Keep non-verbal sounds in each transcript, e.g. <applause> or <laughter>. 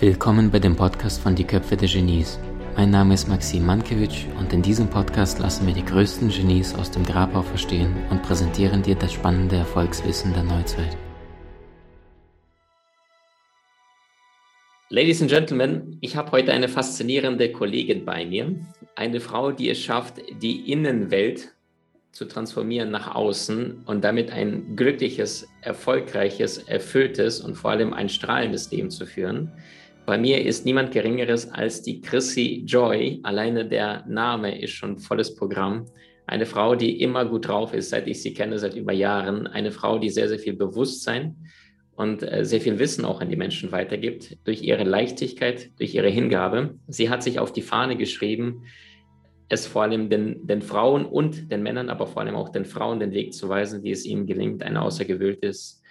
Willkommen bei dem Podcast von Die Köpfe der Genies. Mein Name ist Maxim Mankewitsch und in diesem Podcast lassen wir die größten Genies aus dem Grabau verstehen und präsentieren dir das spannende Erfolgswissen der Neuzeit. Ladies and Gentlemen, ich habe heute eine faszinierende Kollegin bei mir. Eine Frau, die es schafft, die Innenwelt zu transformieren nach außen und damit ein glückliches, erfolgreiches, erfülltes und vor allem ein strahlendes Leben zu führen. Bei mir ist niemand Geringeres als die Chrissy Joy. Alleine der Name ist schon volles Programm. Eine Frau, die immer gut drauf ist, seit ich sie kenne, seit über Jahren. Eine Frau, die sehr, sehr viel Bewusstsein und äh, sehr viel Wissen auch an die Menschen weitergibt, durch ihre Leichtigkeit, durch ihre Hingabe. Sie hat sich auf die Fahne geschrieben, es vor allem den, den Frauen und den Männern, aber vor allem auch den Frauen den Weg zu weisen, wie es ihnen gelingt, ein außergewöhnliches,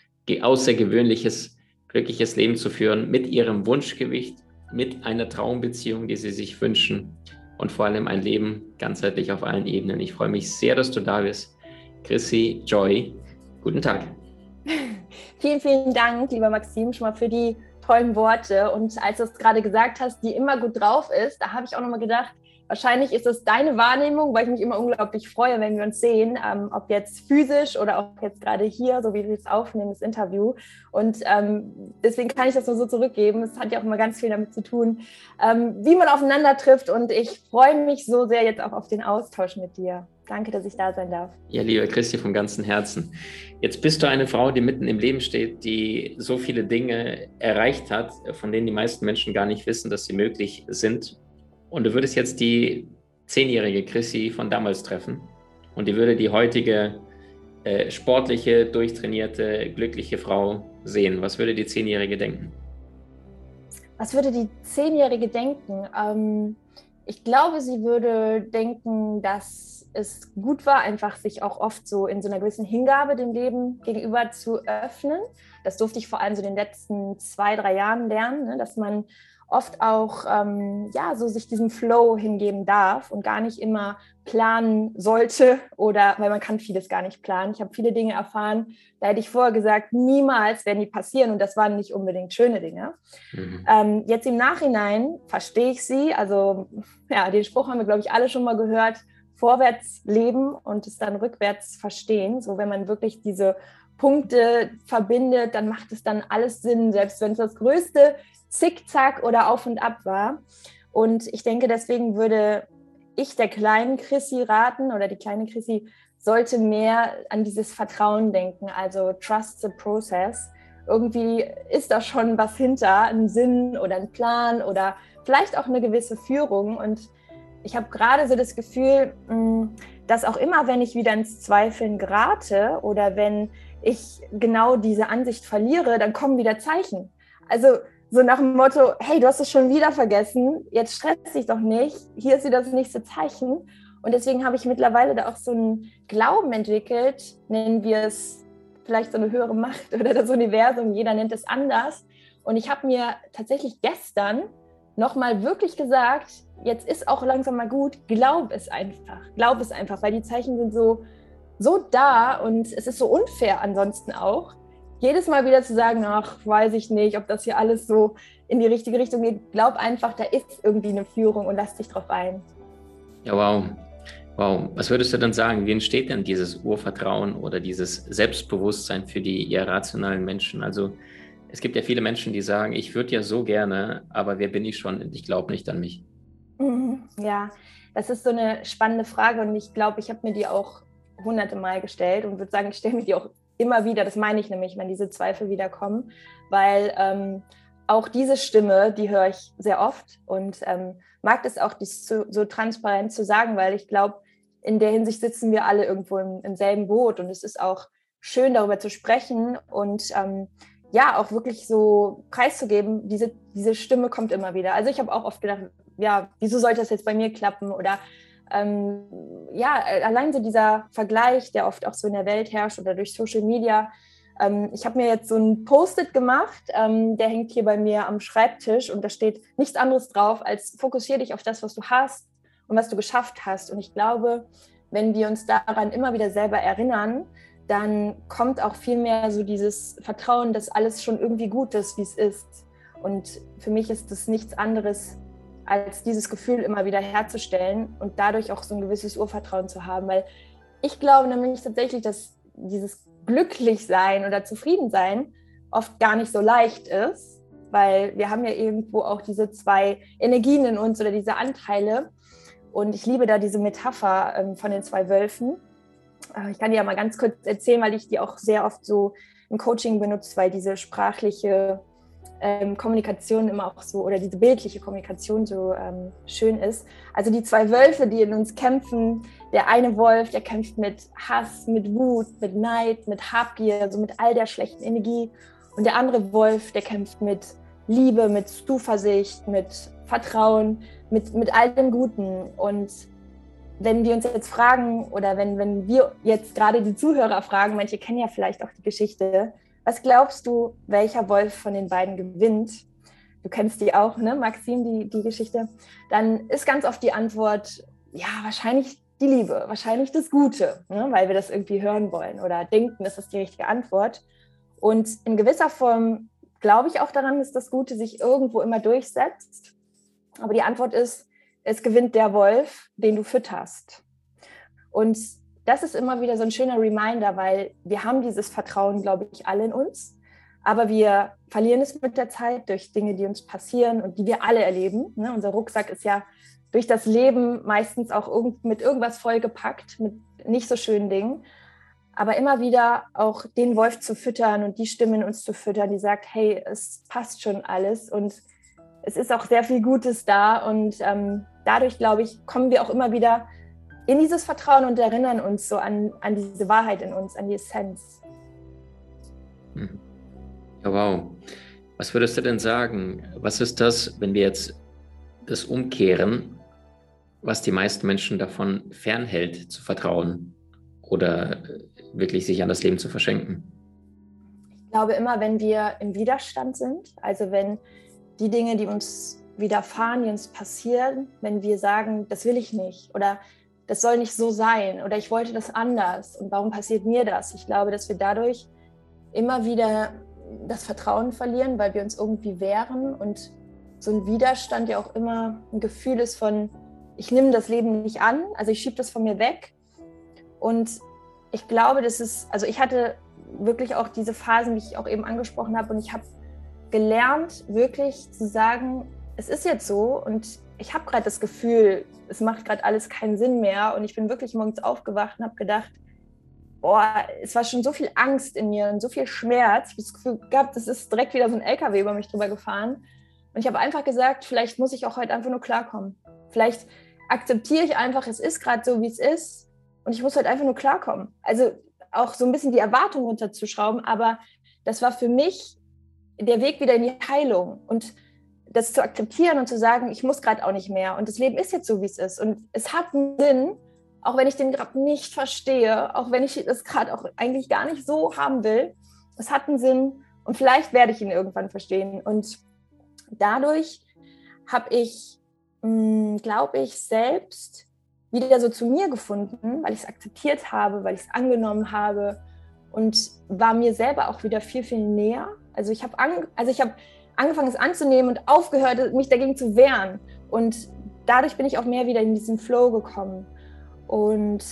außergewöhnliches glückliches Leben zu führen mit ihrem Wunschgewicht, mit einer Traumbeziehung, die sie sich wünschen und vor allem ein Leben ganzheitlich auf allen Ebenen. Ich freue mich sehr, dass du da bist. Chrissy, Joy, guten Tag. <laughs> Vielen, vielen Dank, lieber Maxim, schon mal für die tollen Worte. Und als du es gerade gesagt hast, die immer gut drauf ist, da habe ich auch nochmal gedacht, Wahrscheinlich ist es deine Wahrnehmung, weil ich mich immer unglaublich freue, wenn wir uns sehen, ähm, ob jetzt physisch oder auch jetzt gerade hier, so wie wir es aufnehmen, das Interview. Und ähm, deswegen kann ich das nur so zurückgeben. Es hat ja auch immer ganz viel damit zu tun, ähm, wie man aufeinander trifft. Und ich freue mich so sehr jetzt auch auf den Austausch mit dir. Danke, dass ich da sein darf. Ja, lieber Christi, vom ganzen Herzen. Jetzt bist du eine Frau, die mitten im Leben steht, die so viele Dinge erreicht hat, von denen die meisten Menschen gar nicht wissen, dass sie möglich sind und du würdest jetzt die zehnjährige Chrissy von damals treffen und die würde die heutige äh, sportliche, durchtrainierte, glückliche Frau sehen. Was würde die zehnjährige denken? Was würde die zehnjährige denken? Ähm, ich glaube, sie würde denken, dass es gut war, einfach sich auch oft so in so einer gewissen Hingabe dem Leben gegenüber zu öffnen. Das durfte ich vor allem so in den letzten zwei, drei Jahren lernen, ne? dass man oft auch ähm, ja so sich diesem Flow hingeben darf und gar nicht immer planen sollte oder weil man kann vieles gar nicht planen. Ich habe viele Dinge erfahren, da hätte ich vorher gesagt, niemals werden die passieren und das waren nicht unbedingt schöne Dinge. Mhm. Ähm, jetzt im Nachhinein verstehe ich sie. Also ja, den Spruch haben wir glaube ich alle schon mal gehört: Vorwärts leben und es dann rückwärts verstehen. So wenn man wirklich diese Punkte verbindet, dann macht es dann alles Sinn, selbst wenn es das größte Zickzack oder auf und ab war. Und ich denke, deswegen würde ich der kleinen Chrissy raten oder die kleine Chrissy sollte mehr an dieses Vertrauen denken, also trust the process. Irgendwie ist da schon was hinter, ein Sinn oder ein Plan oder vielleicht auch eine gewisse Führung. Und ich habe gerade so das Gefühl, mm, dass auch immer, wenn ich wieder ins Zweifeln gerate oder wenn ich genau diese Ansicht verliere, dann kommen wieder Zeichen. Also so nach dem Motto, hey, du hast es schon wieder vergessen, jetzt stress dich doch nicht, hier ist wieder das nächste Zeichen. Und deswegen habe ich mittlerweile da auch so einen Glauben entwickelt, nennen wir es vielleicht so eine höhere Macht <laughs> oder das Universum, jeder nennt es anders. Und ich habe mir tatsächlich gestern nochmal wirklich gesagt, jetzt ist auch langsam mal gut, glaub es einfach, glaub es einfach, weil die Zeichen sind so, so da und es ist so unfair ansonsten auch jedes Mal wieder zu sagen, ach, weiß ich nicht, ob das hier alles so in die richtige Richtung geht. Glaub einfach, da ist irgendwie eine Führung und lass dich drauf ein. Ja, wow. Wow. Was würdest du denn sagen? Wie entsteht denn dieses Urvertrauen oder dieses Selbstbewusstsein für die irrationalen Menschen? Also, es gibt ja viele Menschen, die sagen, ich würde ja so gerne, aber wer bin ich schon? Ich glaube nicht an mich. Mhm, ja, das ist so eine spannende Frage und ich glaube, ich habe mir die auch hunderte Mal gestellt und würde sagen, ich stelle mir die auch immer wieder, das meine ich nämlich, wenn diese Zweifel wieder kommen, weil ähm, auch diese Stimme, die höre ich sehr oft und ähm, mag es auch, dies so, so transparent zu sagen, weil ich glaube, in der Hinsicht sitzen wir alle irgendwo im, im, selben Boot und es ist auch schön, darüber zu sprechen und ähm, ja, auch wirklich so preiszugeben, diese, diese Stimme kommt immer wieder. Also ich habe auch oft gedacht, ja, wieso sollte das jetzt bei mir klappen oder ähm, ja, äh, allein so dieser Vergleich, der oft auch so in der Welt herrscht oder durch Social Media. Ähm, ich habe mir jetzt so ein Post-it gemacht, ähm, der hängt hier bei mir am Schreibtisch und da steht nichts anderes drauf, als fokussiere dich auf das, was du hast und was du geschafft hast. Und ich glaube, wenn wir uns daran immer wieder selber erinnern, dann kommt auch viel mehr so dieses Vertrauen, dass alles schon irgendwie gut ist, wie es ist. Und für mich ist das nichts anderes, als dieses Gefühl immer wieder herzustellen und dadurch auch so ein gewisses Urvertrauen zu haben. Weil ich glaube nämlich tatsächlich, dass dieses Glücklichsein oder Zufriedensein oft gar nicht so leicht ist, weil wir haben ja irgendwo auch diese zwei Energien in uns oder diese Anteile. Und ich liebe da diese Metapher ähm, von den zwei Wölfen. Äh, ich kann die ja mal ganz kurz erzählen, weil ich die auch sehr oft so im Coaching benutze, weil diese sprachliche ähm, Kommunikation immer auch so oder diese bildliche Kommunikation so ähm, schön ist. Also die zwei Wölfe, die in uns kämpfen, der eine Wolf, der kämpft mit Hass, mit Wut, mit Neid, mit Habgier, also mit all der schlechten Energie. Und der andere Wolf, der kämpft mit Liebe, mit Zuversicht, mit Vertrauen, mit, mit all dem Guten. Und wenn wir uns jetzt fragen oder wenn, wenn wir jetzt gerade die Zuhörer fragen, manche kennen ja vielleicht auch die Geschichte, was glaubst du, welcher Wolf von den beiden gewinnt? Du kennst die auch, ne, Maxim, die, die Geschichte. Dann ist ganz oft die Antwort, ja, wahrscheinlich die Liebe, wahrscheinlich das Gute, ne, weil wir das irgendwie hören wollen oder denken, das ist die richtige Antwort. Und in gewisser Form glaube ich auch daran, dass das Gute sich irgendwo immer durchsetzt. Aber die Antwort ist, es gewinnt der Wolf, den du fütterst. Und das ist immer wieder so ein schöner Reminder, weil wir haben dieses Vertrauen, glaube ich, alle in uns. Aber wir verlieren es mit der Zeit durch Dinge, die uns passieren und die wir alle erleben. Ne? Unser Rucksack ist ja durch das Leben meistens auch irgend, mit irgendwas vollgepackt, mit nicht so schönen Dingen. Aber immer wieder auch den Wolf zu füttern und die Stimme in uns zu füttern, die sagt, hey, es passt schon alles und es ist auch sehr viel Gutes da. Und ähm, dadurch, glaube ich, kommen wir auch immer wieder in dieses Vertrauen und erinnern uns so an, an diese Wahrheit in uns, an die Essenz. Hm. Ja, wow. Was würdest du denn sagen? Was ist das, wenn wir jetzt das umkehren, was die meisten Menschen davon fernhält, zu vertrauen oder wirklich sich an das Leben zu verschenken? Ich glaube immer, wenn wir im Widerstand sind, also wenn die Dinge, die uns widerfahren, die uns passieren, wenn wir sagen, das will ich nicht oder das soll nicht so sein oder ich wollte das anders und warum passiert mir das? Ich glaube, dass wir dadurch immer wieder das Vertrauen verlieren, weil wir uns irgendwie wehren und so ein Widerstand ja auch immer ein Gefühl ist von, ich nehme das Leben nicht an, also ich schiebe das von mir weg. Und ich glaube, das ist, also ich hatte wirklich auch diese Phasen, wie ich auch eben angesprochen habe, und ich habe gelernt, wirklich zu sagen, es ist jetzt so und ich habe gerade das Gefühl, es macht gerade alles keinen Sinn mehr. Und ich bin wirklich morgens aufgewacht und habe gedacht, boah, es war schon so viel Angst in mir und so viel Schmerz. Ich habe das Gefühl gehabt, es ist direkt wieder so ein LKW über mich drüber gefahren. Und ich habe einfach gesagt, vielleicht muss ich auch heute einfach nur klarkommen. Vielleicht akzeptiere ich einfach, es ist gerade so, wie es ist. Und ich muss heute einfach nur klarkommen. Also auch so ein bisschen die Erwartung runterzuschrauben. Aber das war für mich der Weg wieder in die Heilung. Und das zu akzeptieren und zu sagen, ich muss gerade auch nicht mehr. Und das Leben ist jetzt so, wie es ist. Und es hat einen Sinn, auch wenn ich den gerade nicht verstehe, auch wenn ich es gerade auch eigentlich gar nicht so haben will, es hat einen Sinn und vielleicht werde ich ihn irgendwann verstehen. Und dadurch habe ich, hm, glaube ich, selbst wieder so zu mir gefunden, weil ich es akzeptiert habe, weil ich es angenommen habe und war mir selber auch wieder viel, viel näher. Also ich habe also ich habe angefangen, es anzunehmen und aufgehört, mich dagegen zu wehren. Und dadurch bin ich auch mehr wieder in diesen Flow gekommen und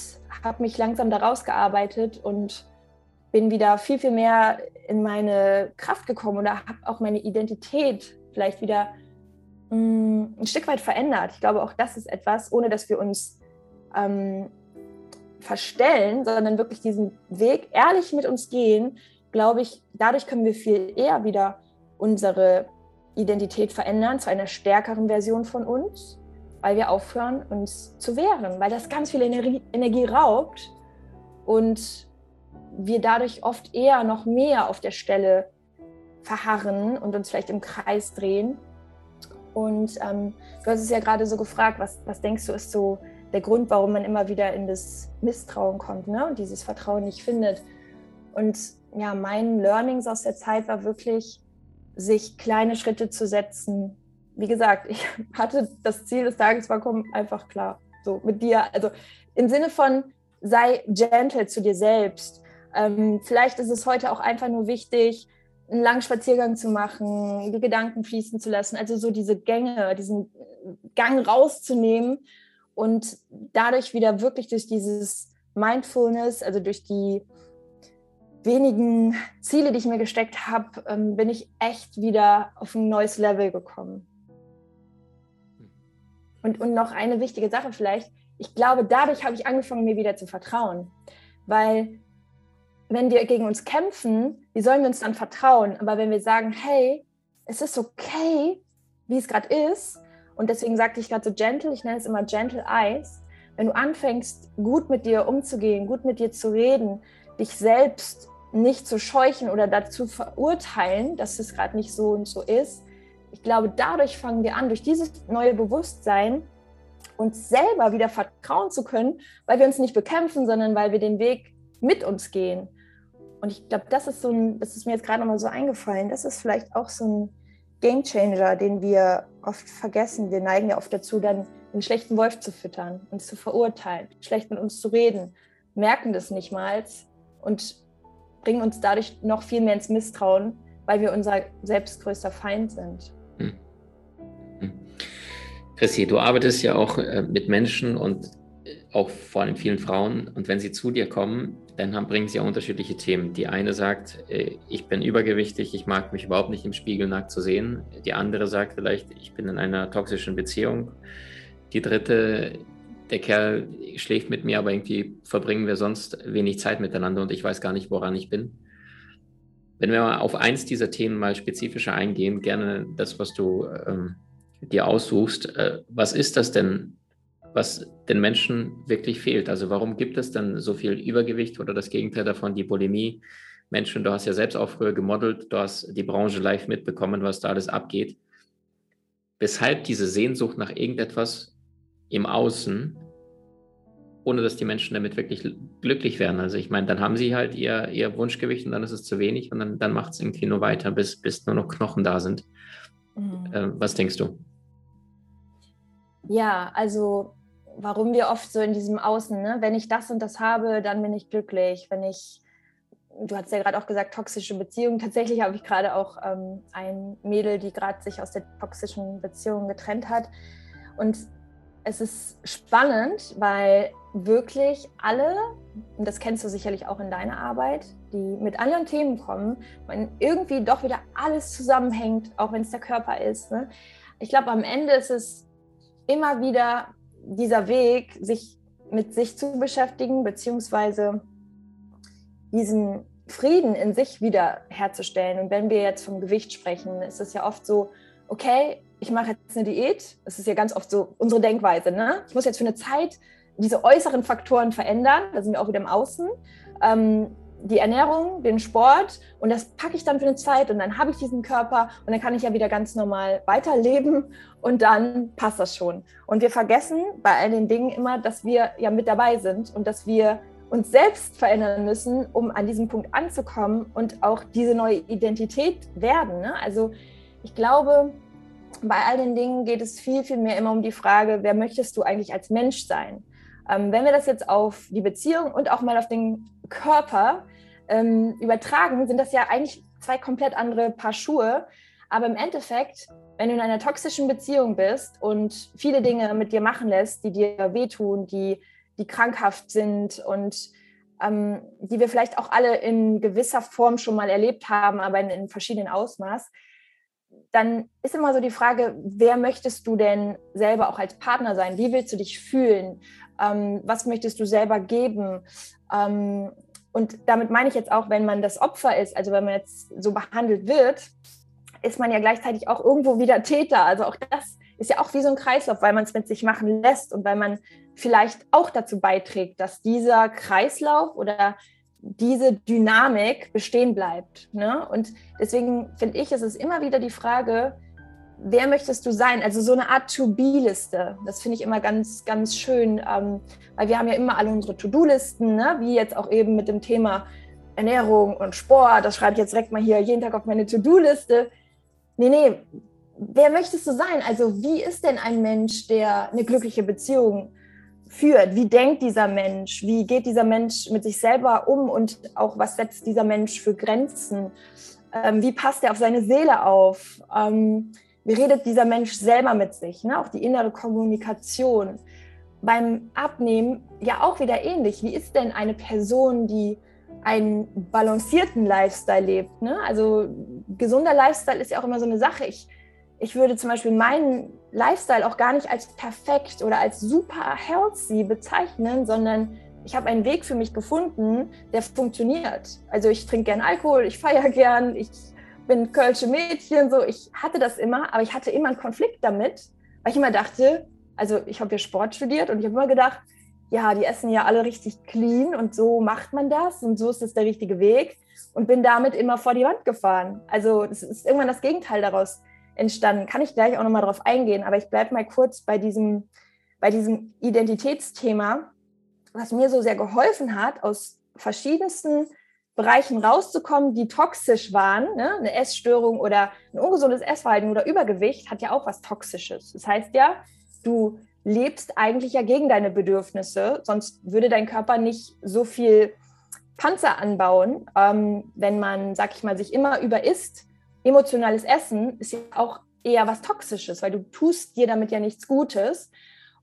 habe mich langsam daraus gearbeitet und bin wieder viel, viel mehr in meine Kraft gekommen oder habe auch meine Identität vielleicht wieder mh, mm, ein Stück weit verändert. Ich glaube, auch das ist etwas, ohne dass wir uns ähm, verstellen, sondern wirklich diesen Weg ehrlich mit uns gehen, glaube ich, dadurch können wir viel eher wieder unsere Identität verändern zu einer stärkeren Version von uns, weil wir aufhören, uns zu wehren, weil das ganz viel Energie, raubt und wir dadurch oft eher noch mehr auf der Stelle verharren und uns vielleicht im Kreis drehen. Und ähm, du hast es ja gerade so gefragt, was, was denkst du ist so der Grund, warum man immer wieder in das Misstrauen kommt ne? und dieses Vertrauen nicht findet. Und ja, mein Learnings aus der Zeit war wirklich, sich kleine Schritte zu setzen. Wie gesagt, ich <laughs> hatte das Ziel des Tages war komm einfach klar, so mit dir. Also im Sinne von sei gentle zu dir selbst. Ähm, vielleicht ist es heute auch einfach nur wichtig, einen langen Spaziergang zu machen, die Gedanken fließen zu lassen, also so diese Gänge, diesen Gang rauszunehmen und dadurch wieder wirklich durch dieses Mindfulness, also durch die wenigen Ziele, die ich mir gesteckt habe, ähm, bin ich echt wieder auf ein neues Level gekommen. Und, und noch eine wichtige Sache vielleicht, ich glaube, dadurch habe ich angefangen, mir wieder zu vertrauen. Weil wenn wir gegen uns kämpfen, wie sollen wir uns dann vertrauen? Aber wenn wir sagen, hey, es ist okay, wie es gerade ist, und deswegen sagte ich gerade so gentle, ich nenne es immer gentle eyes, wenn du anfängst, gut mit dir umzugehen, gut mit dir zu reden, dich selbst nicht zu scheuchen oder dazu verurteilen, dass es gerade nicht so und so ist. Ich glaube, dadurch fangen wir an, durch dieses neue Bewusstsein uns selber wieder vertrauen zu können, weil wir uns nicht bekämpfen, sondern weil wir den Weg mit uns gehen. Und ich glaube, das ist so ein, das ist mir jetzt gerade nochmal so eingefallen, das ist vielleicht auch so ein Game Changer, den wir oft vergessen. Wir neigen ja oft dazu, dann den schlechten Wolf zu füttern, uns zu verurteilen, schlecht mit uns zu reden, merken das nicht mal und bringen uns dadurch noch viel mehr ins Misstrauen, weil wir unser selbstgrößter Feind sind. Hm. Hm. Chrissy, du arbeitest ja auch äh, mit Menschen und äh, auch vor allem vielen Frauen. Und wenn sie zu dir kommen, dann haben, bringen sie ja unterschiedliche Themen. Die eine sagt, äh, ich bin übergewichtig, ich mag mich überhaupt nicht im Spiegel nackt zu sehen. Die andere sagt vielleicht, ich bin in einer toxischen Beziehung. Die dritte, der Kerl schläft mit mir, aber irgendwie verbringen wir sonst wenig Zeit miteinander und ich weiß gar nicht, woran ich bin. Wenn wir mal auf eins dieser Themen mal spezifischer eingehen, gerne das, was du ähm, dir aussuchst, äh, was ist das denn, was den Menschen wirklich fehlt? Also warum gibt es dann so viel Übergewicht oder das Gegenteil davon, die Bulimie? Menschen, du hast ja selbst auch früher gemodelt, du hast die Branche live mitbekommen, was da alles abgeht. Weshalb diese Sehnsucht nach irgendetwas im Außen, ohne dass die Menschen damit wirklich glücklich werden. Also ich meine, dann haben sie halt ihr, ihr Wunschgewicht und dann ist es zu wenig und dann, dann macht es irgendwie nur weiter, bis, bis nur noch Knochen da sind. Mhm. Äh, was denkst du? Ja, also warum wir oft so in diesem Außen, ne? wenn ich das und das habe, dann bin ich glücklich. Wenn ich, du hast ja gerade auch gesagt, toxische Beziehungen. Tatsächlich habe ich gerade auch ähm, ein Mädel, die gerade sich aus der toxischen Beziehung getrennt hat. Und es ist spannend, weil wirklich alle, und das kennst du sicherlich auch in deiner Arbeit, die mit anderen Themen kommen, wenn irgendwie doch wieder alles zusammenhängt, auch wenn es der Körper ist. Ne? Ich glaube, am Ende ist es immer wieder dieser Weg, sich mit sich zu beschäftigen, beziehungsweise diesen Frieden in sich wieder herzustellen. Und wenn wir jetzt vom Gewicht sprechen, ist es ja oft so, okay, ich mache jetzt eine Diät. Das ist ja ganz oft so unsere Denkweise. Ne? Ich muss jetzt für eine Zeit diese äußeren Faktoren verändern. Da sind wir auch wieder im Außen. Ähm, die Ernährung, den Sport und das packe ich dann für eine Zeit und dann habe ich diesen Körper und dann kann ich ja wieder ganz normal weiterleben und dann passt das schon. Und wir vergessen bei all den Dingen immer, dass wir ja mit dabei sind und dass wir uns selbst verändern müssen, um an diesem Punkt anzukommen und auch diese neue Identität werden. Ne? Also ich glaube, bei all den Dingen geht es viel, viel mehr immer um die Frage, wer möchtest du eigentlich als Mensch sein? Ähm, wenn wir das jetzt auf die Beziehung und auch mal auf den Körper ähm, übertragen, sind das ja eigentlich zwei komplett andere Paar Schuhe. Aber im Endeffekt, wenn du in einer toxischen Beziehung bist und viele Dinge mit dir machen lässt, die dir wehtun, die, die krankhaft sind und ähm, die wir vielleicht auch alle in gewisser Form schon mal erlebt haben, aber in, in verschiedenen Ausmaß, dann ist immer so die Frage, wer möchtest du denn selber auch als Partner sein? Wie willst du dich fühlen? Ähm, was möchtest du selber geben? Ähm, und damit meine ich jetzt auch, wenn man das Opfer ist, also wenn man jetzt so behandelt wird, ist man ja gleichzeitig auch irgendwo wieder Täter. Also auch das ist ja auch wie so ein Kreislauf, weil man es mit sich machen lässt und weil man vielleicht auch dazu beiträgt, dass dieser Kreislauf oder diese Dynamik bestehen bleibt. Ne? Und deswegen finde ich, ist es immer wieder die Frage, wer möchtest du sein? Also so eine Art To-Be-Liste. Das finde ich immer ganz, ganz schön, ähm, weil wir haben ja immer alle unsere To-Do-Listen, ne? wie jetzt auch eben mit dem Thema Ernährung und Sport. Das schreibe ich jetzt direkt mal hier jeden Tag auf meine To-Do-Liste. Nee, nee, wer möchtest du sein? Also wie ist denn ein Mensch, der eine glückliche Beziehung führt. Wie denkt dieser Mensch? Wie geht dieser Mensch mit sich selber um? Und auch was setzt dieser Mensch für Grenzen? Ähm, wie passt er auf seine Seele auf? Ähm, wie redet dieser Mensch selber mit sich? Ne? Auch die innere Kommunikation. Beim Abnehmen ja auch wieder ähnlich. Wie ist denn eine Person, die einen balancierten Lifestyle lebt? Ne? Also gesunder Lifestyle ist ja auch immer so eine Sache. Ich, ich würde zum Beispiel meinen Lifestyle auch gar nicht als perfekt oder als super healthy bezeichnen, sondern ich habe einen Weg für mich gefunden, der funktioniert. Also ich trinke gern Alkohol, ich feiere gern, ich bin kölsche Mädchen, so. Ich hatte das immer, aber ich hatte immer einen Konflikt damit, weil ich immer dachte, also ich habe ja Sport studiert und ich habe immer gedacht, ja, die essen ja alle richtig clean und so macht man das und so ist das der richtige Weg und bin damit immer vor die Wand gefahren. Also es ist irgendwann das Gegenteil daraus entstanden. Kann ich gleich auch nochmal drauf eingehen, aber ich bleibe mal kurz bei diesem, bei diesem Identitätsthema, was mir so sehr geholfen hat, aus verschiedensten Bereichen rauszukommen, die toxisch waren. Ne? Eine Essstörung oder ein ungesundes Essverhalten oder Übergewicht hat ja auch was Toxisches. Das heißt ja, du lebst eigentlich ja gegen deine Bedürfnisse, sonst würde dein Körper nicht so viel Panzer anbauen, ähm, wenn man, sag ich mal, sich immer über isst emotionales Essen ist ja auch eher was Toxisches, weil du tust dir damit ja nichts Gutes.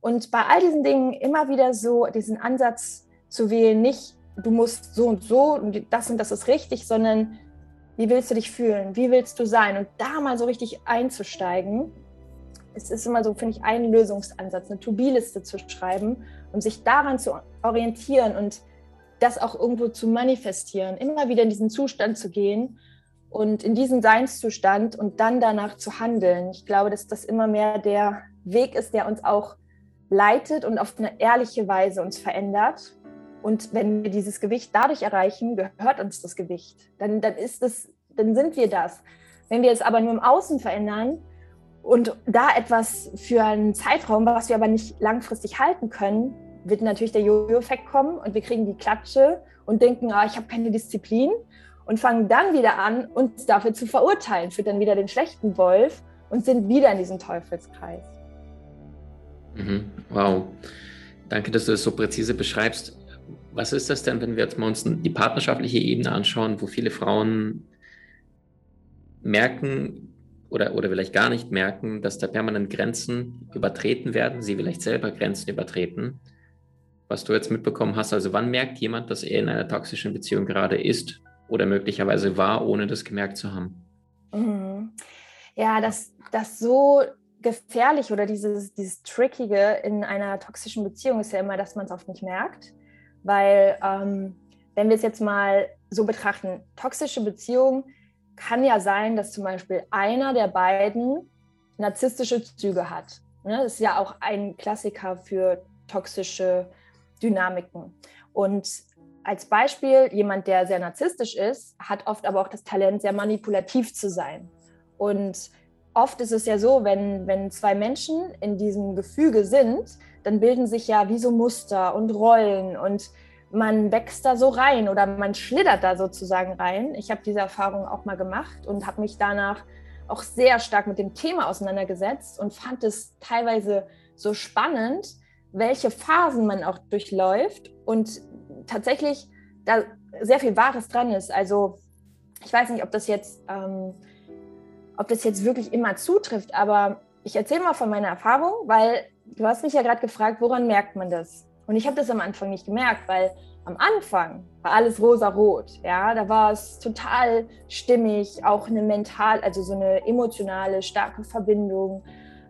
Und bei all diesen Dingen immer wieder so diesen Ansatz zu wählen, nicht du musst so und so und das und das ist richtig, sondern wie willst du dich fühlen? Wie willst du sein? Und da mal so richtig einzusteigen, es ist immer so, finde ich, ein Lösungsansatz, eine To-Be-Liste zu schreiben und sich daran zu orientieren und das auch irgendwo zu manifestieren, immer wieder in diesen Zustand zu gehen und in diesen Seinszustand und dann danach zu handeln. Ich glaube, dass das immer mehr der Weg ist, der uns auch leitet und auf eine ehrliche Weise uns verändert. Und wenn wir dieses Gewicht dadurch erreichen, gehört uns das Gewicht. Dann, dann ist es, dann sind wir das. Wenn wir es aber nur im Außen verändern und da etwas für einen Zeitraum, was wir aber nicht langfristig halten können, wird natürlich der Jojo-Effekt kommen und wir kriegen die Klatsche und denken, ah, ich habe keine Disziplin und fangen dann wieder an, uns dafür zu verurteilen, führt dann wieder den schlechten Wolf und sind wieder in diesem Teufelskreis. Mhm. Wow. Danke, dass du das so präzise beschreibst. Was ist das denn, wenn wir jetzt mal uns die partnerschaftliche Ebene anschauen, wo viele Frauen merken oder, oder vielleicht gar nicht merken, dass da permanent Grenzen übertreten werden, sie vielleicht selber Grenzen übertreten? Was du jetzt mitbekommen hast, also wann merkt jemand, dass er in einer toxischen Beziehung gerade ist oder möglicherweise war, ohne das gemerkt zu haben. Mhm. Ja, das, das so gefährlich oder dieses, dieses Trickige in einer toxischen Beziehung ist ja immer, dass man es oft nicht merkt. Weil, ähm, wenn wir es jetzt mal so betrachten, toxische Beziehung kann ja sein, dass zum Beispiel einer der beiden narzisstische Züge hat. Ne? Das ist ja auch ein Klassiker für toxische Dynamiken. Und als Beispiel, jemand, der sehr narzisstisch ist, hat oft aber auch das Talent, sehr manipulativ zu sein. Und oft ist es ja so, wenn, wenn zwei Menschen in diesem Gefüge sind, dann bilden sich ja wie so Muster und Rollen und man wächst da so rein oder man schlittert da sozusagen rein. Ich habe diese Erfahrung auch mal gemacht und habe mich danach auch sehr stark mit dem Thema auseinandergesetzt und fand es teilweise so spannend, welche Phasen man auch durchläuft und tatsächlich da sehr viel Wahres dran ist. Also ich weiß nicht, ob das jetzt, ähm, ob das jetzt wirklich immer zutrifft, aber ich erzähle mal von meiner Erfahrung, weil du hast mich ja gerade gefragt, woran merkt man das? Und ich habe das am Anfang nicht gemerkt, weil am Anfang war alles rosa-rot. Ja, da war es total stimmig, auch eine mental, also so eine emotionale, starke Verbindung.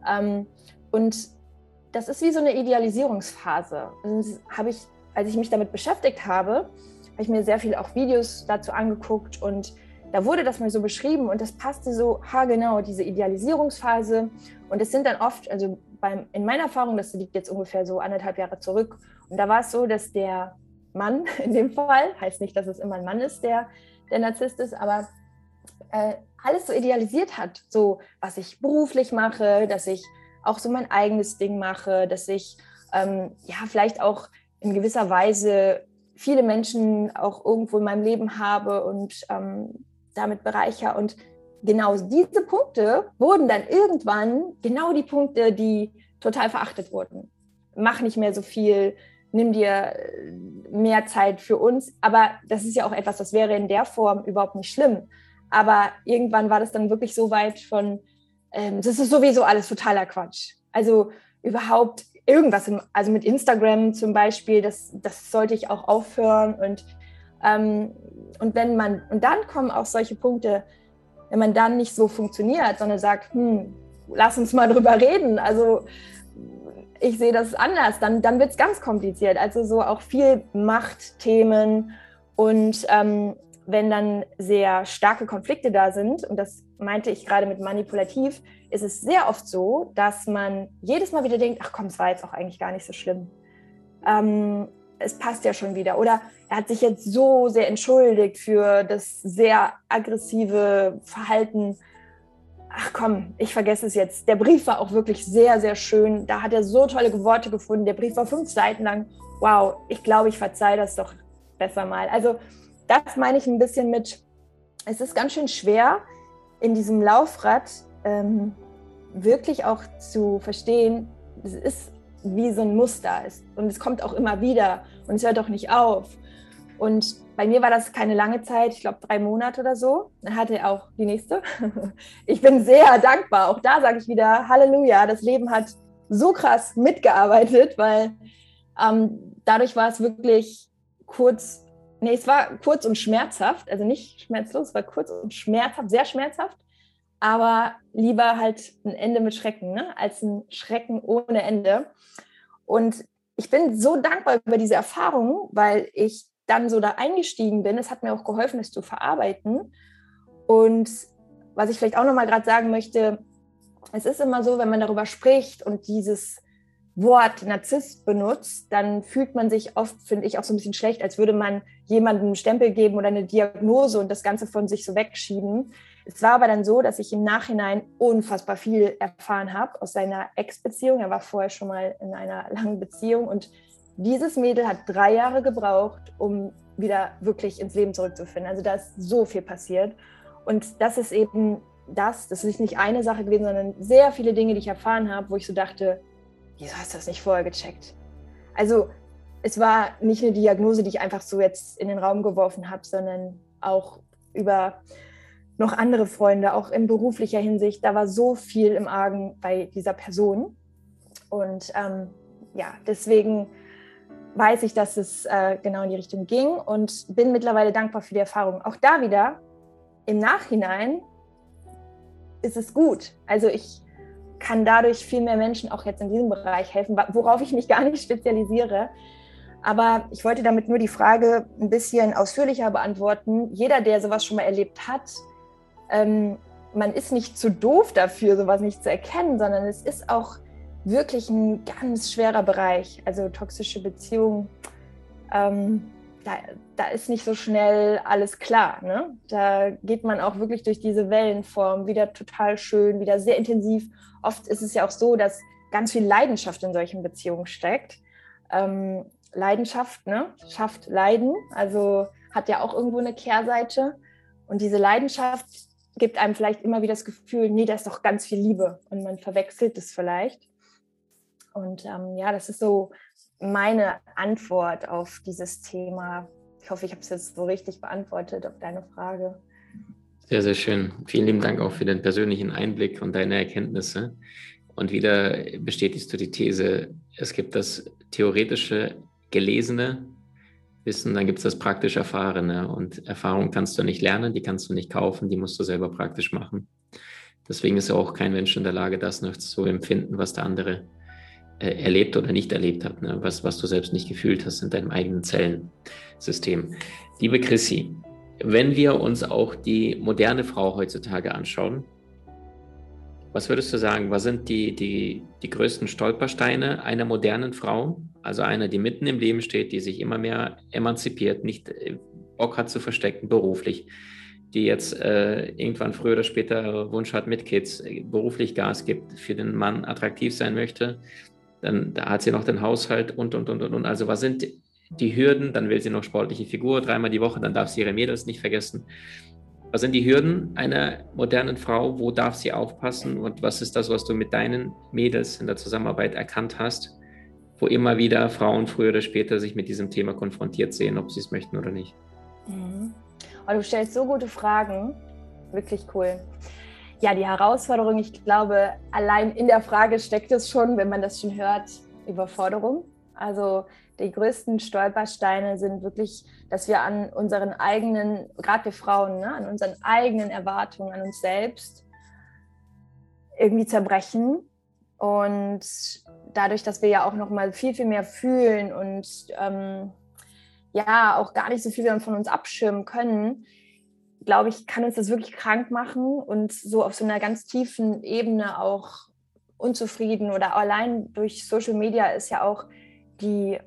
Ähm, und das ist wie so eine Idealisierungsphase. Das habe ich als ich mich damit beschäftigt habe, habe ich mir sehr viel auch Videos dazu angeguckt und da wurde das mal so beschrieben und das passte so haargenau, diese Idealisierungsphase. Und es sind dann oft, also beim, in meiner Erfahrung, das liegt jetzt ungefähr so anderthalb Jahre zurück, und da war es so, dass der Mann <laughs> in dem Fall, heißt nicht, dass es immer ein Mann ist, der der Narzisst ist, aber äh, alles so idealisiert hat, so was ich beruflich mache, dass ich auch so mein eigenes Ding mache, dass ich ähm, ja vielleicht auch in gewisser Weise viele Menschen auch irgendwo in meinem Leben habe und ähm, damit bereicher. Und genau diese Punkte wurden dann irgendwann genau die Punkte, die total verachtet wurden. Mach nicht mehr so viel, nimm dir mehr Zeit für uns. Aber das ist ja auch etwas, das wäre in der Form überhaupt nicht schlimm. Aber irgendwann war das dann wirklich so weit von, ähm, das ist sowieso alles totaler Quatsch. Also überhaupt irgendwas, also mit Instagram zum Beispiel, das, das sollte ich auch aufhören. Und, ähm, und wenn man, und dann kommen auch solche Punkte, wenn man dann nicht so funktioniert, sondern sagt, hm, lass uns mal <laughs> drüber reden. Also ich sehe das anders, dann, dann wird es ganz kompliziert. Also so auch viel Machtthemen und ähm, wenn dann sehr starke Konflikte da sind, und das meinte ich gerade mit manipulativ, ist es sehr oft so, dass man jedes Mal wieder denkt, ach komm, es war jetzt auch eigentlich gar nicht so schlimm. Ähm, es passt ja schon wieder. Oder er hat sich jetzt so sehr entschuldigt für das sehr aggressive Verhalten. Ach komm, ich vergesse es jetzt. Der Brief war auch wirklich sehr, sehr schön. Da hat er so tolle Worte gefunden. Der Brief war fünf Seiten lang. Wow, ich glaube, ich verzeihe das doch besser mal. Also das meine ich ein bisschen mit, es ist ganz schön schwer, in diesem Laufrad ähm, wirklich auch zu verstehen, es ist wie so ein Muster ist und es kommt auch immer wieder und es hört auch nicht auf. Und bei mir war das keine lange Zeit, ich glaube drei Monate oder so. Dann hatte auch die nächste. <laughs> Ich bin sehr dankbar. Auch da sage ich wieder Halleluja. Das Leben hat so krass mitgearbeitet, weil ähm, dadurch war es wirklich kurz Nee, es war kurz und schmerzhaft, also nicht schmerzlos, es war kurz und schmerzhaft, sehr schmerzhaft, aber lieber halt ein Ende mit Schrecken, ne? als ein Schrecken ohne Ende. Und ich bin so dankbar über diese Erfahrung, weil ich dann so da eingestiegen bin. Es hat mir auch geholfen, es zu verarbeiten. Und was ich vielleicht auch nochmal gerade sagen möchte, es ist immer so, wenn man darüber spricht und dieses Wort Narzisst benutzt, dann fühlt man sich oft, finde ich, auch so ein bisschen schlecht, als würde man jemandem einen Stempel geben oder eine Diagnose und das Ganze von sich so wegschieben. Es war aber dann so, dass ich im Nachhinein unfassbar viel erfahren habe aus seiner Ex-Beziehung. Er war vorher schon mal in einer langen Beziehung und dieses Mädel hat drei Jahre gebraucht, um wieder wirklich ins Leben zurückzufinden. Also da ist so viel passiert. Und das ist eben das, das ist nicht eine Sache gewesen, sondern sehr viele Dinge, die ich erfahren habe, wo ich so dachte, wieso hast du das nicht vorher gecheckt? Also es war nicht eine Diagnose, die ich einfach so jetzt in den Raum geworfen habe, sondern auch über noch andere Freunde, auch in beruflicher Hinsicht. Da war so viel im Argen bei dieser Person. Und ähm, ja, deswegen weiß ich, dass es äh, genau in die Richtung ging und bin mittlerweile dankbar für die Erfahrung. Auch da wieder, im Nachhinein ist es gut. Also ich kann dadurch viel mehr Menschen auch jetzt in diesem Bereich helfen, worauf ich mich gar nicht spezialisiere. Aber ich wollte damit nur die Frage ein bisschen ausführlicher beantworten. Jeder, der sowas schon mal erlebt hat, ähm, man ist nicht zu doof dafür, sowas nicht zu erkennen, sondern es ist auch wirklich ein ganz schwerer Bereich. Also toxische Beziehungen, ähm, da, da, ist nicht so schnell alles klar. Ne? Da geht man auch wirklich durch diese Wellenform, wieder total schön, wieder sehr intensiv oft ist es ja auch so, dass ganz viel Leidenschaft in solchen Beziehungen steckt. Ähm, Leidenschaft ne, schafft Leiden, also hat ja auch irgendwo eine Kehrseite. Und diese Leidenschaft gibt einem vielleicht immer wieder das Gefühl, nee, da ist doch ganz viel Liebe und man verwechselt es vielleicht. Und ähm, ja, das ist so meine Antwort auf dieses Thema. Ich hoffe, ich habe es jetzt so richtig beantwortet auf deine Frage. Sehr, sehr schön. Vielen lieben Dank auch für den persönlichen Einblick und deine Erkenntnisse. Und wieder bestätigst du die These, es gibt das theoretische, gelesene Wissen, dann gibt es das praktisch Erfahrene. Und Erfahrung kannst du nicht lernen, die kannst du nicht kaufen, die musst du selber praktisch machen. Deswegen ist auch kein Mensch in der Lage, das noch zu empfinden, was der andere äh, erlebt oder nicht erlebt hat, ne? was, was du selbst nicht gefühlt hast in deinem eigenen Zellensystem. Liebe Chrissy, wenn wir uns auch die moderne Frau heutzutage anschauen, was würdest du sagen, was sind die, die, die größten Stolpersteine einer modernen Frau? Also einer, die mitten im Leben steht, die sich immer mehr emanzipiert, nicht äh, Bock hat zu verstecken beruflich, die jetzt äh, irgendwann früher oder später Wunsch hat mit Kids, äh, beruflich Gas gibt, für den Mann attraktiv sein möchte, dann da hat sie noch den Haushalt und, und, und, und. Also was sind die Hürden, dann will sie noch sportliche Figur, dreimal die Woche, dann darf sie ihre Mädels nicht vergessen. Was sind die Hürden einer modernen Frau? Wo darf sie aufpassen? Und was ist das, was du mit deinen Mädels in der Zusammenarbeit erkannt hast, wo immer wieder Frauen früher oder später sich mit diesem Thema konfrontiert sehen, ob sie es möchten oder nicht? Mhm. Oh, du stellst so gute Fragen. wirklich cool. Ja, die Herausforderung, ich glaube, allein in der Frage steckt es schon, wenn man das schon hört, Überforderung. Also die größten Stolpersteine sind wirklich, dass wir an unseren eigenen, gerade wir Frauen, ne, an unseren eigenen Erwartungen an uns selbst irgendwie zerbrechen. Und dadurch, dass wir ja auch noch mal viel, viel mehr fühlen und ähm, ja auch gar nicht so viel von uns abschirmen können, glaube ich, kann uns das wirklich krank machen und so auf so einer ganz tiefen Ebene auch unzufrieden oder allein durch Social Media ist ja auch die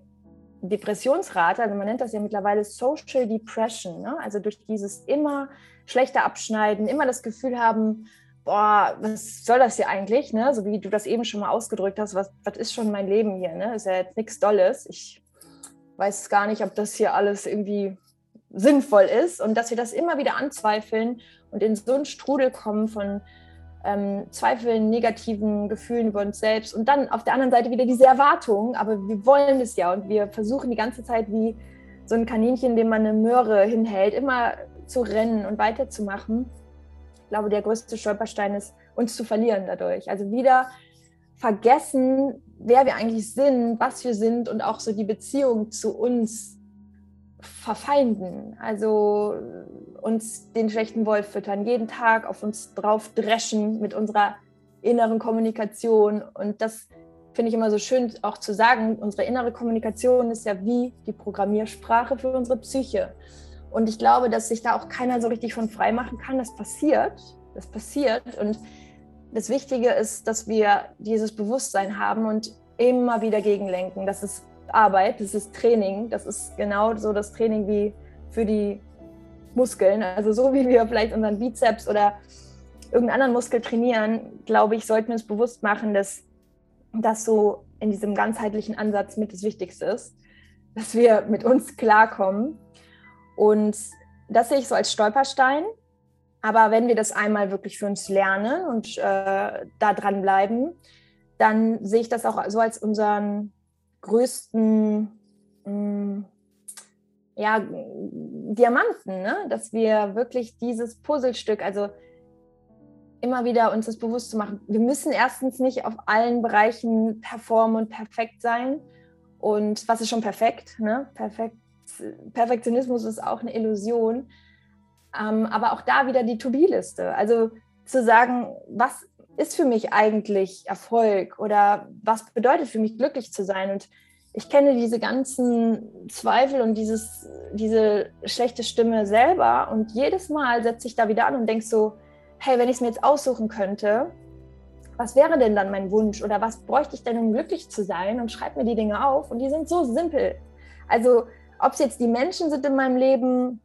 Depressionsrate, also man nennt das ja mittlerweile Social Depression, ne? also durch dieses immer schlechter Abschneiden, immer das Gefühl haben, boah, was soll das hier eigentlich, ne? so wie du das eben schon mal ausgedrückt hast, was, was ist schon mein Leben hier, ne? ist ja jetzt nichts Dolles, ich weiß gar nicht, ob das hier alles irgendwie sinnvoll ist und dass wir das immer wieder anzweifeln und in so einen Strudel kommen von ähm, Zweifeln, negativen Gefühlen über uns selbst und dann auf der anderen Seite wieder diese Erwartungen, aber wir wollen es ja und wir versuchen die ganze Zeit wie so ein Kaninchen, dem man eine Möhre hinhält, immer zu rennen und weiterzumachen. Ich glaube, der größte Stolperstein ist, uns zu verlieren dadurch. Also wieder vergessen, wer wir eigentlich sind, was wir sind und auch so die Beziehung zu uns verfeinden, also uns den schlechten Wolf füttern, jeden Tag auf uns drauf dreschen mit unserer inneren Kommunikation. Und das finde ich immer so schön auch zu sagen, unsere innere Kommunikation ist ja wie die Programmiersprache für unsere Psyche. Und ich glaube, dass sich da auch keiner so richtig von frei machen kann. Das passiert, das passiert. Und das Wichtige ist, dass wir dieses Bewusstsein haben und immer wieder gegenlenken. Das ist Arbeit, das ist Training. Das ist genau so das Training wie für die Muskeln. Also so wie wir vielleicht unseren Bizeps oder irgendeinen anderen Muskel trainieren, glaube ich, sollten wir uns bewusst machen, dass das so in diesem ganzheitlichen Ansatz mit das Wichtigste ist, dass wir mit uns klarkommen. Und das sehe ich so als Stolperstein. Aber wenn wir das einmal wirklich für uns lernen und äh, da dranbleiben, dann sehe ich das auch so als unseren größten mh, mm, ja, Diamanten, ne? dass wir wirklich dieses Puzzlestück, also immer wieder uns das bewusst zu machen. Wir müssen erstens nicht auf allen Bereichen performen und perfekt sein. Und was ist schon perfekt? Ne? perfekt Perfektionismus ist auch eine Illusion. Ähm, aber auch da wieder die To-Be-Liste. Also zu sagen, was ist für mich eigentlich Erfolg oder was bedeutet für mich glücklich zu sein? Und ich kenne diese ganzen Zweifel und dieses, diese schlechte Stimme selber und jedes Mal setze ich da wieder an und denke so, hey, wenn ich es mir jetzt aussuchen könnte, was wäre denn dann mein Wunsch oder was bräuchte ich denn, um glücklich zu sein? Und schreibe mir die Dinge auf und die sind so simpel. Also ob es jetzt die Menschen sind in meinem Leben,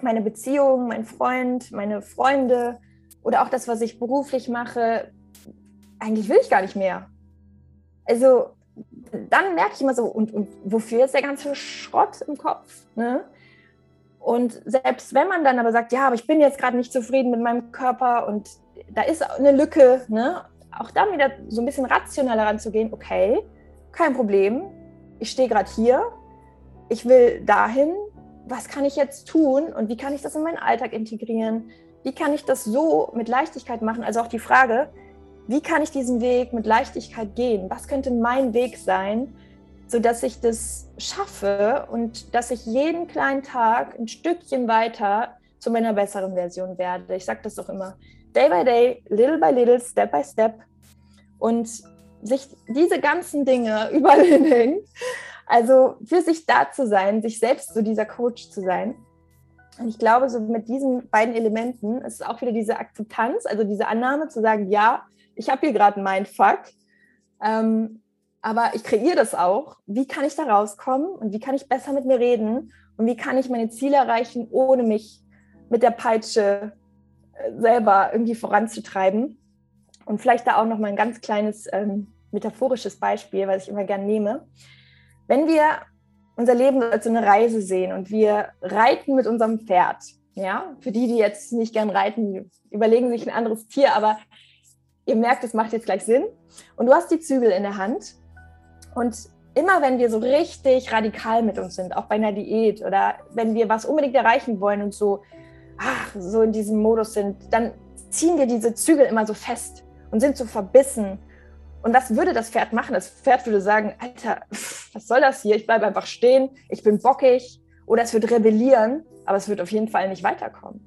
meine Beziehung, mein Freund, meine Freunde, oder auch das, was ich beruflich mache, eigentlich will ich gar nicht mehr. Also dann merke ich immer so, und, und wofür ist der ganze Schrott im Kopf? Ne? Und selbst wenn man dann aber sagt, ja, aber ich bin jetzt gerade nicht zufrieden mit meinem Körper und da ist eine Lücke, ne? auch dann wieder so ein bisschen rationaler ranzugehen, okay, kein Problem, ich stehe gerade hier, ich will dahin, was kann ich jetzt tun und wie kann ich das in meinen Alltag integrieren? Wie kann ich das so mit Leichtigkeit machen? Also auch die Frage, wie kann ich diesen Weg mit Leichtigkeit gehen? Was könnte mein Weg sein, sodass ich das schaffe und dass ich jeden kleinen Tag ein Stückchen weiter zu meiner besseren Version werde? Ich sage das doch immer. Day by day, little by little, step by step. Und sich diese ganzen Dinge <laughs> überall hinhängen. Also für sich da zu sein, sich selbst so dieser Coach zu sein und ich glaube, so mit diesen beiden Elementen ist es auch wieder diese Akzeptanz, also diese Annahme zu sagen, ja, ich habe hier gerade einen Mindfuck, ähm, aber ich kreiere das auch. Wie kann ich da rauskommen und wie kann ich besser mit mir reden und wie kann ich meine Ziele erreichen, ohne mich mit der Peitsche äh, selber irgendwie voranzutreiben? Und vielleicht da auch noch mal ein ganz kleines ähm, metaphorisches Beispiel, was ich immer gerne nehme. Wenn wir unser Leben als so eine Reise sehen und wir reiten mit unserem Pferd. Ja, für die, die jetzt nicht gern reiten, überlegen sich ein anderes Tier, aber ihr merkt, es macht jetzt gleich Sinn. Und du hast die Zügel in der Hand und immer wenn wir so richtig radikal mit uns sind, auch bei einer Diät oder wenn wir was unbedingt erreichen wollen und so ach, so in diesem Modus sind, dann ziehen wir diese Zügel immer so fest und sind so verbissen. Und was würde das Pferd machen? Das Pferd würde sagen, Alter, was soll das hier? Ich bleibe einfach stehen, ich bin bockig. Oder es wird rebellieren, aber es wird auf jeden Fall nicht weiterkommen.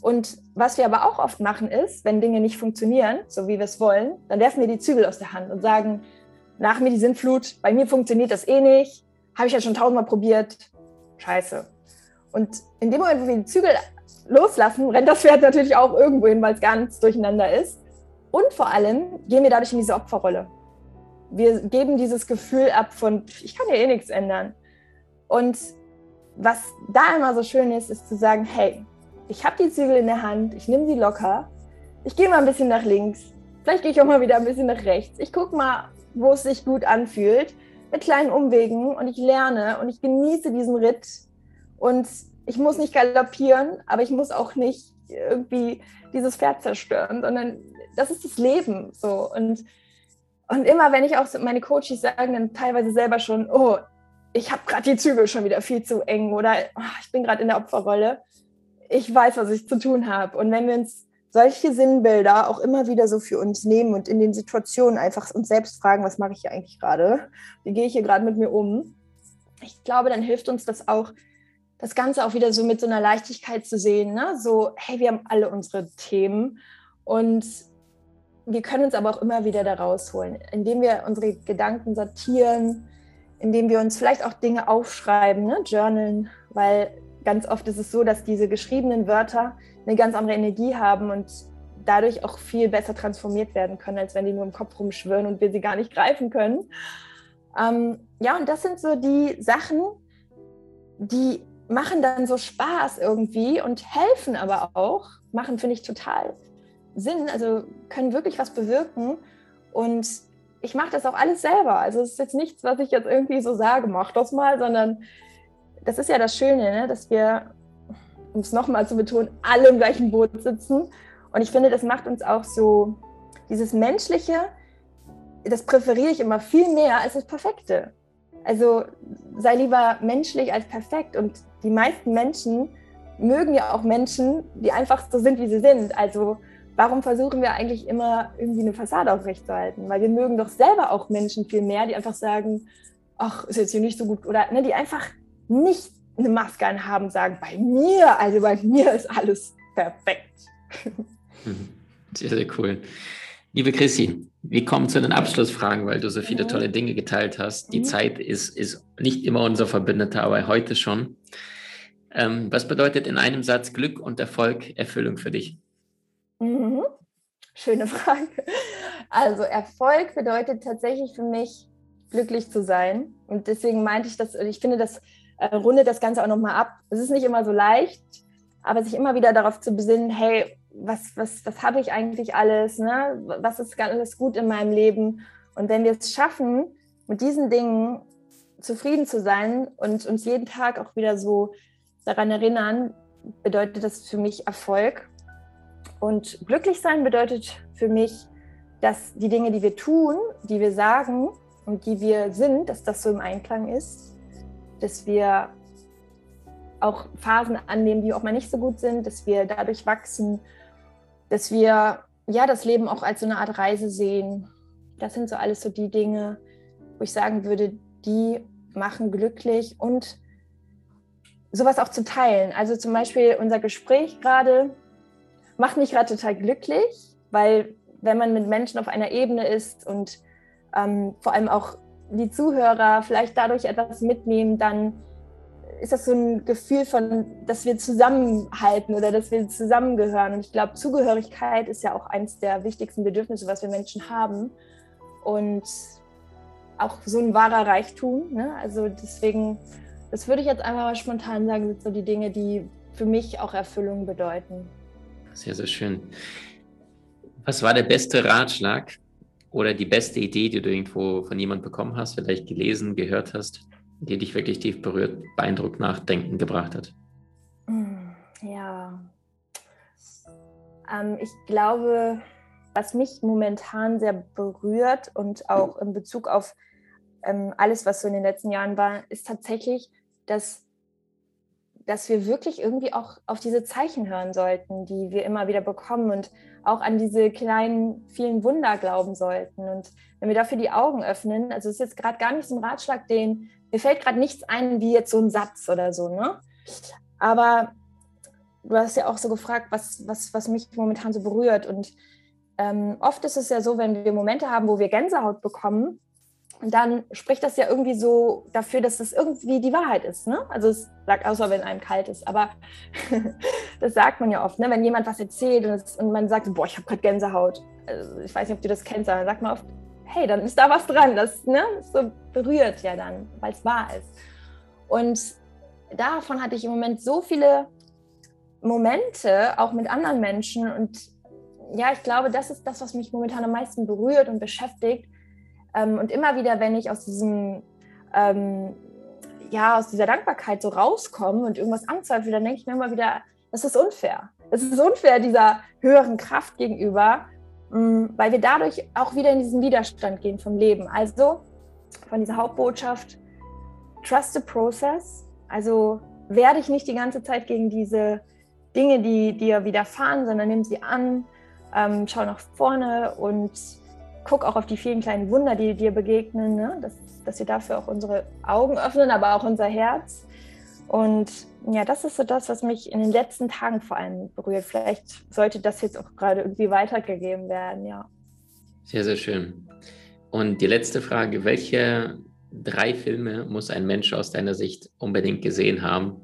Und was wir aber auch oft machen ist, wenn Dinge nicht funktionieren, so wie wir es wollen, dann werfen wir die Zügel aus der Hand und sagen, nach mir die Sintflut, bei mir funktioniert das eh nicht, habe ich ja schon tausendmal probiert, scheiße. Und in dem Moment, wo wir die Zügel loslassen, rennt das Pferd natürlich auch irgendwo hin, weil es ganz durcheinander ist. Und vor allem gehen wir dadurch in diese Opferrolle. Wir geben dieses Gefühl ab von, ich kann ja eh nichts ändern. Und was da immer so schön ist, ist zu sagen, hey, ich habe die Zügel in der Hand, ich nehme sie locker, ich gehe mal ein bisschen nach links, vielleicht gehe ich auch mal wieder ein bisschen nach rechts. Ich gucke mal, wo es sich gut anfühlt, mit kleinen Umwegen und ich lerne und ich genieße diesen Ritt und ich muss nicht galoppieren, aber ich muss auch nicht irgendwie dieses Pferd zerstören, sondern das ist das Leben so und und immer wenn ich auch meine Coaches sagen dann teilweise selber schon, oh, ich habe gerade die Zügel schon wieder viel zu eng oder oh, ich bin gerade in der Opferrolle. Ich weiß, was ich zu tun habe. Und wenn wir uns solche Sinnbilder auch immer wieder so für uns nehmen und in den Situationen einfach uns selbst fragen, was mache ich hier eigentlich gerade? Wie gehe ich hier gerade mit mir um? Ich glaube, dann hilft uns das auch, das Ganze auch wieder so mit so einer Leichtigkeit zu sehen. Ne? So, hey, wir haben alle unsere Themen und wir können uns aber auch immer wieder da rausholen, indem wir unsere Gedanken sortieren, indem wir uns vielleicht auch Dinge aufschreiben, ne? journalen, weil ganz oft ist es so, dass diese geschriebenen Wörter eine ganz andere Energie haben und dadurch auch viel besser transformiert werden können, als wenn die nur im Kopf rumschwirren und wir sie gar nicht greifen können. Ähm, ja, und das sind so die Sachen, die machen dann so Spaß irgendwie und helfen aber auch, machen, finde ich, total Sinn, also können wirklich was bewirken. Und ich mache das auch alles selber. Also es ist jetzt nichts, was ich jetzt irgendwie so sage, mach das mal, sondern das ist ja das Schöne, ne? dass wir, um es nochmal zu betonen, alle im gleichen Boot sitzen. Und ich finde, das macht uns auch so, dieses Menschliche, das präferiere ich immer viel mehr als das Perfekte. Also sei lieber menschlich als perfekt. Und die meisten Menschen mögen ja auch Menschen, die einfach so sind, wie sie sind. Also warum versuchen wir eigentlich immer irgendwie eine Fassade aufrechtzuerhalten? Weil wir mögen doch selber auch Menschen viel mehr, die einfach sagen, ach, ist jetzt hier nicht so gut. Oder ne, die einfach nicht eine Maske anhaben, sagen, bei mir, also bei mir ist alles perfekt. <laughs> Sehr, sehr cool. Liebe Chrissy, wir kommen zu den Abschlussfragen, weil du so viele mhm. tolle Dinge geteilt hast. Die mhm. Zeit ist, ist nicht immer unser Verbündeter, aber heute schon. Ähm, was bedeutet in einem Satz Glück und Erfolg, Erfüllung für dich? Mhm. Schöne Frage. Also Erfolg bedeutet tatsächlich für mich, glücklich zu sein. Und deswegen meinte ich das, ich finde, das äh, rundet das Ganze auch nochmal ab. Es ist nicht immer so leicht, aber sich immer wieder darauf zu besinnen, hey, was, was, was habe ich eigentlich alles? Ne? Was ist alles gut in meinem Leben? Und wenn wir es schaffen, mit diesen Dingen zufrieden zu sein und uns jeden Tag auch wieder so daran erinnern, bedeutet das für mich Erfolg. Und glücklich sein bedeutet für mich, dass die Dinge, die wir tun, die wir sagen und die wir sind, dass das so im Einklang ist, dass wir auch Phasen annehmen, die auch mal nicht so gut sind, dass wir dadurch wachsen, dass wir ja das Leben auch als so eine Art Reise sehen. Das sind so alles so die Dinge, wo ich sagen würde, die machen glücklich und sowas auch zu teilen. Also zum Beispiel unser Gespräch gerade macht mich gerade total glücklich, weil wenn man mit Menschen auf einer Ebene ist und ähm, vor allem auch die Zuhörer vielleicht dadurch etwas mitnehmen, dann ist das so ein Gefühl von, dass wir zusammenhalten oder dass wir zusammengehören. Und ich glaube, Zugehörigkeit ist ja auch eines der wichtigsten Bedürfnisse, was wir Menschen haben. Und auch so ein wahrer Reichtum. Ne? Also deswegen, das würde ich jetzt einfach mal spontan sagen, sind so die Dinge, die für mich auch Erfüllung bedeuten. Sehr, sehr schön. Was war der beste Ratschlag oder die beste Idee, die du irgendwo von jemandem bekommen hast, vielleicht gelesen, gehört hast, die dich wirklich tief berührt, beeindruckt, nachdenken gebracht hat? Mm, ja, ähm, ich glaube, was mich momentan sehr berührt und auch in Bezug auf ähm, alles, was so in den letzten Jahren war, ist tatsächlich, dass dass wir wirklich irgendwie auch auf diese Zeichen hören sollten, die wir immer wieder bekommen und auch an diese kleinen, vielen Wunder glauben sollten. Und wenn wir dafür die Augen öffnen, also es ist jetzt gerade gar nicht so ein Ratschlag, den, mir fällt gerade nichts ein, wie jetzt so ein Satz oder so, ne? Aber du hast ja auch so gefragt, was, was, was mich momentan so berührt. Und ähm, oft ist es ja so, wenn wir Momente haben, wo wir Gänsehaut bekommen, dann spricht das ja irgendwie so dafür, dass das irgendwie die Wahrheit ist. Ne? Also es sagt, außer wenn einem kalt ist, aber <laughs> das sagt man ja oft, ne? wenn jemand was erzählt und, es, und man sagt, boah, ich habe gerade Gänsehaut. Also ich weiß nicht, ob du das kennst, aber dann sagt man oft, hey, dann ist da was dran. Das ne, so berührt ja dann, weil es wahr ist. Und davon hatte ich im Moment so viele Momente, auch mit anderen Menschen. Und ja, ich glaube, das ist das, was mich momentan am meisten berührt und beschäftigt. Ähm, und immer wieder, wenn ich aus diesem, ähm, ja, aus dieser Dankbarkeit so rauskomme und irgendwas anzweifle, dann denke ich mir immer wieder, das ist unfair. Es ist unfair dieser höheren Kraft gegenüber, mm, weil wir dadurch auch wieder in diesen Widerstand gehen vom Leben. Also von dieser Hauptbotschaft, trust the process. Also werde ich nicht die ganze Zeit gegen diese Dinge, die dir widerfahren, sondern nimm sie an, ähm, schau nach vorne und guck auch auf die vielen kleinen Wunder, die dir begegnen, ne? dass, dass wir dafür auch unsere Augen öffnen, aber auch unser Herz. Und ja, das ist so das, was mich in den letzten Tagen vor allem berührt. Vielleicht sollte das jetzt auch gerade irgendwie weitergegeben werden, ja. Sehr, sehr schön. Und die letzte Frage, welche drei Filme muss ein Mensch aus deiner Sicht unbedingt gesehen haben?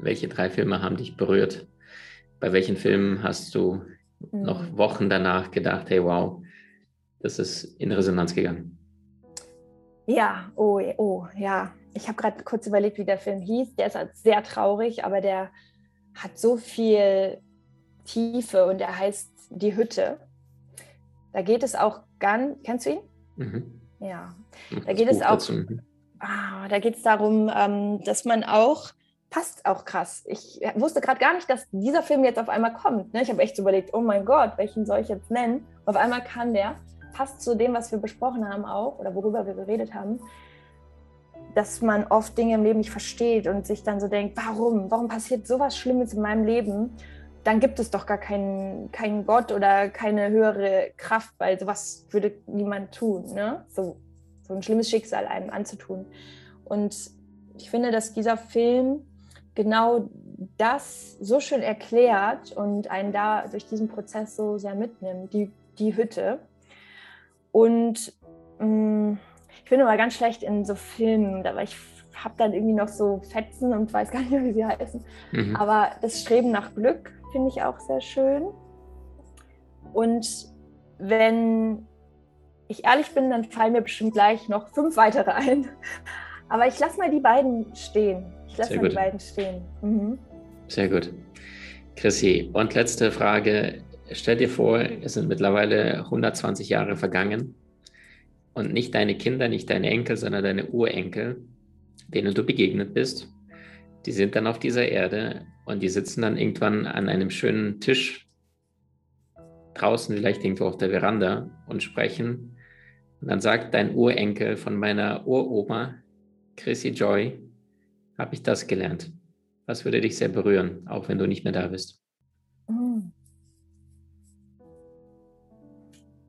Welche drei Filme haben dich berührt? Bei welchen Filmen hast du mhm. noch Wochen danach gedacht, hey wow, das ist in Resonanz gegangen? Ja, oh, oh, ja. Ich habe gerade kurz überlegt, wie der Film hieß. Der ist halt sehr traurig, aber der hat so viel Tiefe und er heißt Die Hütte. Da geht es auch ganz, kennst du ihn? Mhm. Ja, da geht es auch, mhm. ah, da geht es darum, ähm, dass man auch passt auch krass. Ich wusste gerade gar nicht, dass dieser Film jetzt auf einmal kommt. Ne? Ich habe echt überlegt, oh mein Gott, welchen soll ich jetzt nennen? auf einmal kann der, passt zu dem, was wir besprochen haben auch oder worüber wir geredet haben, dass man oft Dinge im Leben nicht versteht und sich dann so denkt, warum? Warum passiert sowas Schlimmes in meinem Leben? Dann gibt es doch gar keinen, keinen Gott oder keine höhere Kraft, weil sowas würde niemand tun. Ne? So, so ein schlimmes Schicksal einem anzutun. Und ich finde, dass dieser Film genau das so schön erklärt und einen da durch diesen Prozess so sehr mitnimmt, die, die Hütte. Und mh, mm, ich bin immer ganz schlecht in so Filmen, aber ich habe dann irgendwie noch so Fetzen und weiß gar nicht mehr, wie sie heißen. Mhm. Aber das Streben nach Glück finde ich auch sehr schön. Und wenn ich ehrlich bin, dann fallen mir bestimmt gleich noch fünf weitere ein. Aber ich lasse mal die beiden stehen. Ich lasse mal gut. die beiden stehen. Mhm. Sehr gut. Chrissy, und letzte Frage. Stell dir vor, es sind mittlerweile 120 Jahre vergangen und nicht deine Kinder, nicht deine Enkel, sondern deine Urenkel, denen du begegnet bist, die sind dann auf dieser Erde und die sitzen dann irgendwann an einem schönen Tisch draußen, vielleicht irgendwo auf der Veranda und sprechen. Und dann sagt dein Urenkel von meiner Uroma, Chrissy Joy, habe ich das gelernt. Was würde dich sehr berühren, auch wenn du nicht mehr da bist? Hm.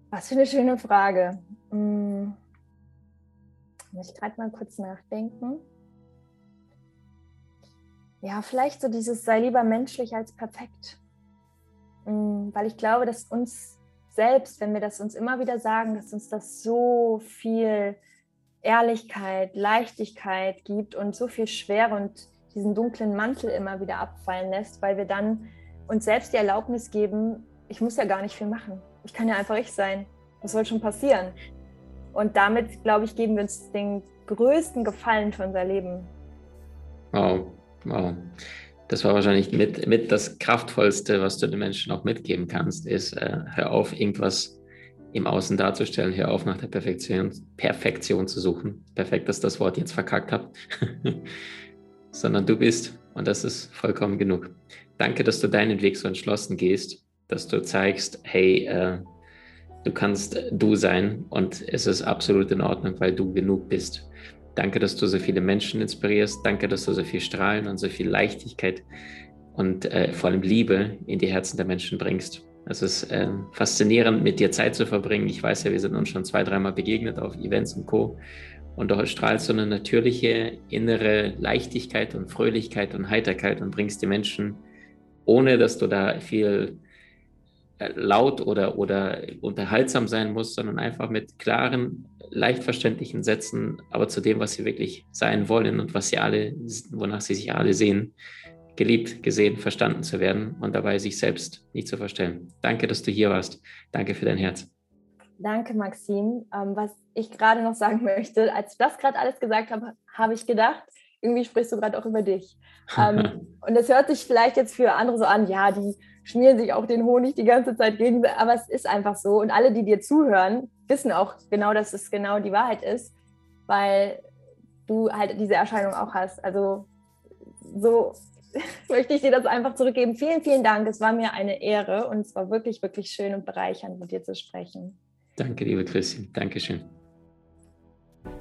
Was für eine schöne Frage. Hm. Muss ich gerade mal kurz nachdenken. Ja, vielleicht so dieses sei lieber menschlich als perfekt. Hm, weil ich glaube, dass uns selbst, wenn wir das uns immer wieder sagen, dass uns das so viel Ehrlichkeit, Leichtigkeit gibt und so viel Schwere und diesen dunklen Mantel immer wieder abfallen lässt, weil wir dann uns selbst die Erlaubnis geben, ich muss ja gar nicht viel machen. Ich kann ja einfach ich sein. Was soll schon passieren? Und damit, glaube ich, geben wir uns den größten Gefallen für unser Leben. Wow, wow. Das war wahrscheinlich mit, mit das Kraftvollste, was du den Menschen auch mitgeben kannst, ist, äh, hör auf, irgendwas im Außen darzustellen, hör auf, nach der Perfektion, Perfektion zu suchen. Perfekt, dass das Wort jetzt verkackt habe. <laughs> Sondern du bist und das ist vollkommen genug. Danke, dass du deinen Weg so entschlossen gehst, dass du zeigst, hey, äh, du kannst du sein und es ist absolut in Ordnung, weil du genug bist. Danke, dass du so viele Menschen inspirierst. Danke, dass du so viel Strahlen und so viel Leichtigkeit und äh, vor allem Liebe in die Herzen der Menschen bringst. Es ist äh, faszinierend, mit dir Zeit zu verbringen. Ich weiß ja, wir sind uns schon zwei, dreimal begegnet auf Events und Co. Und du strahlst so eine natürliche innere Leichtigkeit und Fröhlichkeit und Heiterkeit und bringst die Menschen, ohne dass du da viel laut oder, oder unterhaltsam sein musst, sondern einfach mit klaren, leicht verständlichen Sätzen, aber zu dem, was sie wirklich sein wollen und was sie alle, wonach sie sich alle sehen, geliebt, gesehen, verstanden zu werden und dabei sich selbst nicht zu verstellen. Danke, dass du hier warst. Danke für dein Herz. Danke, Maxim. Ähm, was ich gerade noch sagen <laughs> möchte, als ich das gerade alles gesagt habe, habe ich gedacht, irgendwie sprichst du gerade auch über dich. <laughs> ähm, und es hört sich vielleicht jetzt für andere so an, ja, die schmieren sich auch den Honig die ganze Zeit gegen, aber es ist einfach so. Und alle, die dir zuhören, wissen auch genau, dass es genau die Wahrheit ist, weil du halt diese Erscheinung auch hast. Also so <laughs> möchte ich dir das einfach zurückgeben. Vielen, vielen Dank. Es war mir eine Ehre und es war wirklich, wirklich schön und bereichernd, mit dir zu sprechen. Danke, liebe Christine. Dankeschön.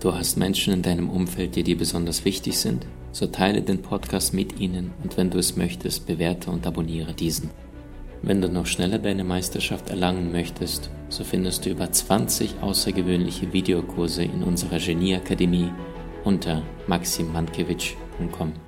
Du hast Menschen in deinem Umfeld, die dir besonders wichtig sind? So teile den Podcast mit ihnen und wenn du es möchtest, bewerte und abonniere diesen. Wenn du noch schneller deine Meisterschaft erlangen möchtest, so findest du über 20 außergewöhnliche Videokurse in unserer Genieakademie unter maximmankiewicz.com.